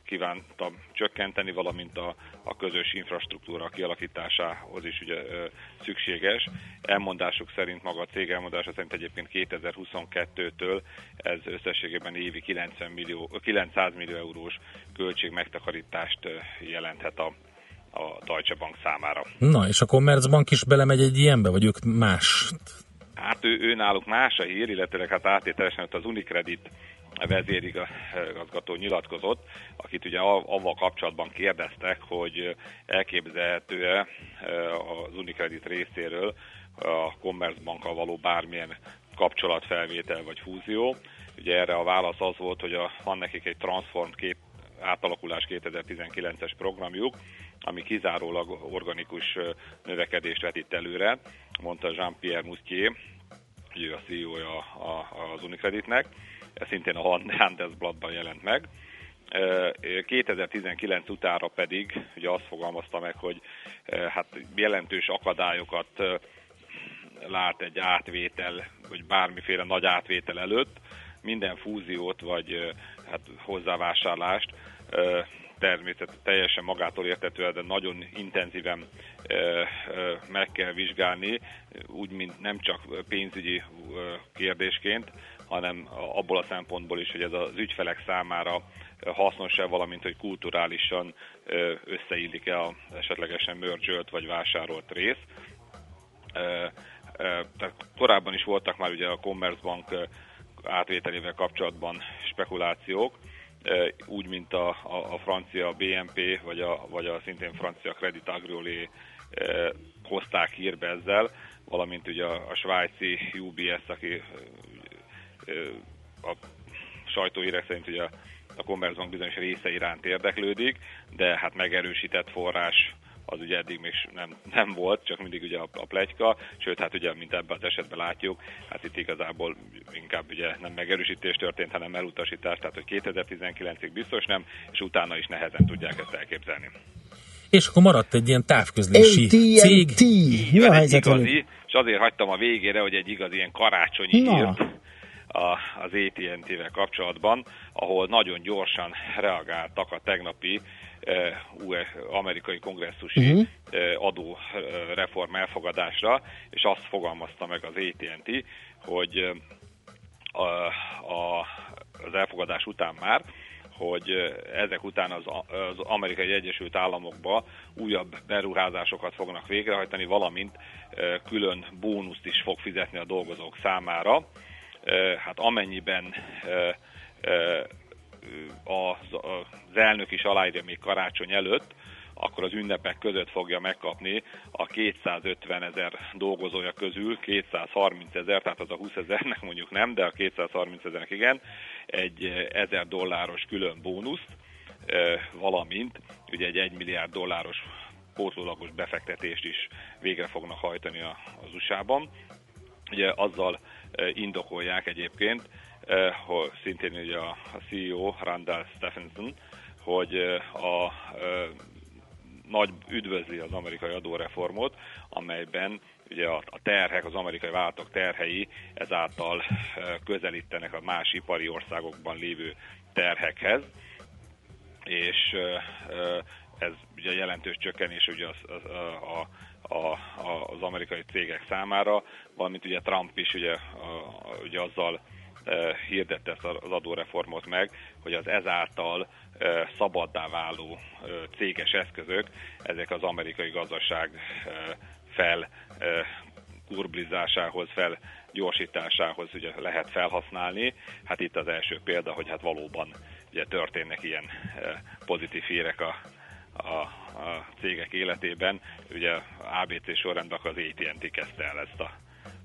kívánta csökkenteni, valamint a, a közös infrastruktúra kialakításához is ugye szükséges. Elmondásuk szerint, maga a cég elmondása szerint egyébként 2022-től ez összességében évi 90 millió, 900 millió eurós költség megtakarítást jelenthet a, a Deutsche Bank számára. Na, és a Commerzbank is belemegy egy ilyenbe, vagy ők más? Hát ő, ő náluk más a hír, illetve hát áttételesen az Unicredit vezérigazgató nyilatkozott, akit ugye av- avval kapcsolatban kérdeztek, hogy elképzelhető-e az Unicredit részéről a Commerzbankkal való bármilyen kapcsolatfelvétel vagy fúzió. Ugye erre a válasz az volt, hogy a, van nekik egy transform kép átalakulás 2019-es programjuk, ami kizárólag organikus növekedést vetít előre, mondta Jean-Pierre Moustier, ő a CEO-ja az Unicreditnek, szintén a Handelsblattban jelent meg. 2019 utára pedig ugye azt fogalmazta meg, hogy hát jelentős akadályokat lát egy átvétel, vagy bármiféle nagy átvétel előtt, minden fúziót vagy hát hozzávásárlást természetesen teljesen magától értetően, de nagyon intenzíven meg kell vizsgálni, úgy, mint nem csak pénzügyi kérdésként, hanem abból a szempontból is, hogy ez az ügyfelek számára hasznos-e, valamint hogy kulturálisan összeillik-e a esetlegesen mergelt vagy vásárolt rész. Tehát korábban is voltak már ugye a Commerzbank átvételével kapcsolatban spekulációk, úgy, mint a, a, a francia BNP, vagy a, vagy a szintén francia Credit Agrolé hozták hírbe ezzel, valamint ugye a, a svájci UBS, aki a sajtóhírek szerint ugye a Commerzbank bizonyos része iránt érdeklődik, de hát megerősített forrás az ugye eddig még nem, nem volt, csak mindig ugye a, a plegyka, sőt, hát ugye, mint ebben az esetben látjuk, hát itt igazából inkább ugye nem megerősítés történt, hanem elutasítás, tehát hogy 2019-ig biztos nem, és utána is nehezen tudják ezt elképzelni. És akkor maradt egy ilyen távközlési cég. Mi a helyzet igazi, és azért hagytam a végére, hogy egy igazi ilyen karácsonyi Na. hírt a, az AT&T-vel kapcsolatban, ahol nagyon gyorsan reagáltak a tegnapi uh, amerikai kongresszusi uh-huh. uh, adóreform elfogadásra, és azt fogalmazta meg az AT&T, hogy a, a, az elfogadás után már, hogy ezek után az, az amerikai Egyesült Államokba újabb beruházásokat fognak végrehajtani, valamint külön bónuszt is fog fizetni a dolgozók számára. Hát amennyiben az, elnök is aláírja még karácsony előtt, akkor az ünnepek között fogja megkapni a 250 ezer dolgozója közül 230 ezer, tehát az a 20 ezernek mondjuk nem, de a 230 ezernek igen, egy 1000 dolláros külön bónuszt, valamint ugye egy 1 milliárd dolláros pótlólagos befektetést is végre fognak hajtani az USA-ban. Ugye azzal indokolják egyébként, hogy szintén ugye a CEO Randall Stephenson, hogy a nagy üdvözli az amerikai adóreformot, amelyben ugye a, a terhek, az amerikai vállalatok terhei ezáltal közelítenek a más ipari országokban lévő terhekhez, és ez ugye jelentős csökkenés ugye az, az, a, a, a, az amerikai cégek számára, valamint ugye Trump is ugye, a, ugye azzal hirdette ezt az adóreformot meg, hogy az ezáltal szabaddá váló céges eszközök, ezek az amerikai gazdaság fel kurblizásához, fel gyorsításához ugye lehet felhasználni. Hát itt az első példa, hogy hát valóban ugye történnek ilyen pozitív hírek a, a, a cégek életében. Ugye ABC sorrendben az AT&T kezdte el ezt a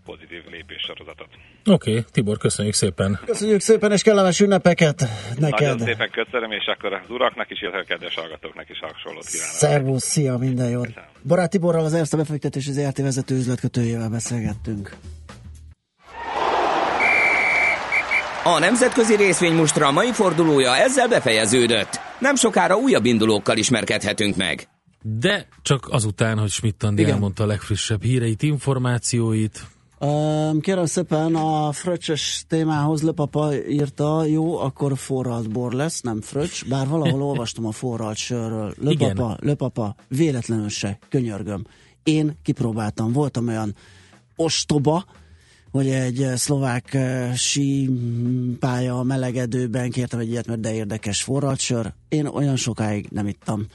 pozitív lépéssorozatot. Oké, okay, Tibor, köszönjük szépen. Köszönjük szépen, és kellemes ünnepeket neked. Nagyon szépen köszönöm, és akkor az uraknak is, illetve a kedves hallgatóknak is hasonlót kívánok. Szervusz, szia, minden jót. Köszönöm. Barát Tiborral, az Erste befektetési ZRT vezető üzletkötőjével beszélgettünk. A nemzetközi részvénymustra mai fordulója ezzel befejeződött. Nem sokára újabb indulókkal ismerkedhetünk meg. De csak azután, hogy Schmidt elmondta a legfrissebb híreit, információit, Kérem szépen, a fröccses témához Löpapa írta, jó, akkor forralt bor lesz, nem fröccs, bár valahol olvastam a forralt sörről. Löpapa, löpapa, véletlenül se, könyörgöm. Én kipróbáltam, voltam olyan ostoba, hogy egy szlovák sí pálya melegedőben kértem egy ilyet, mert de érdekes forralt sör. Én olyan sokáig nem ittam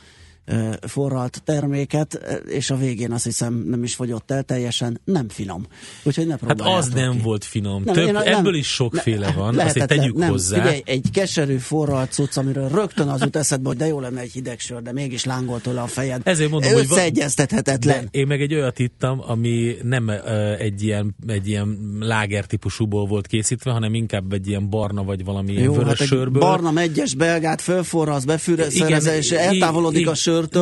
forralt terméket, és a végén azt hiszem nem is fogyott el teljesen, nem finom. Úgyhogy ne Hát az nem ki. volt finom. Nem, Több, én, ebből nem, is sokféle ne, van, azért tegyük nem, hozzá. Figyelj, egy keserű forralt cucc, amiről rögtön az jut eszedbe, hogy de jó lenne egy hideg sör, de mégis lángolt tőle a fejed. Ezért mondom, hogy Összeegyeztethetetlen. Én meg egy olyat ittam, ami nem uh, egy ilyen, egy ilyen láger típusúból volt készítve, hanem inkább egy ilyen barna vagy valami Jó, vörös hát sörből. barna megyes belgát fölforrasz, befűrezze, és eltávolodik a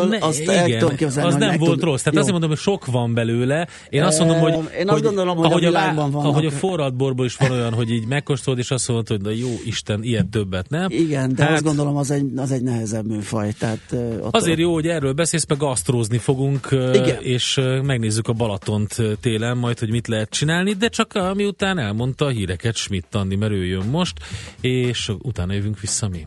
ne, azt igen, el tudom képzelni, Az nem volt tud... rossz. Tehát Jó. azért mondom, hogy sok van belőle. Én azt mondom, hogy, Én azt gondolom, hogy ahogy a világban vannak. Ahogy a forralt borból is van olyan, hogy így megkóstolod, és azt mondod, hogy na jó Isten, ilyet többet, nem? Igen, de hát, azt gondolom, az egy, az egy nehezebb műfaj. Tehát, ott azért jó, hogy erről beszélsz, meg gasztrózni fogunk, Igen. és megnézzük a Balatont télen, majd, hogy mit lehet csinálni, de csak miután elmondta a híreket Schmidt Andi, mert ő jön most, és utána jövünk vissza mi.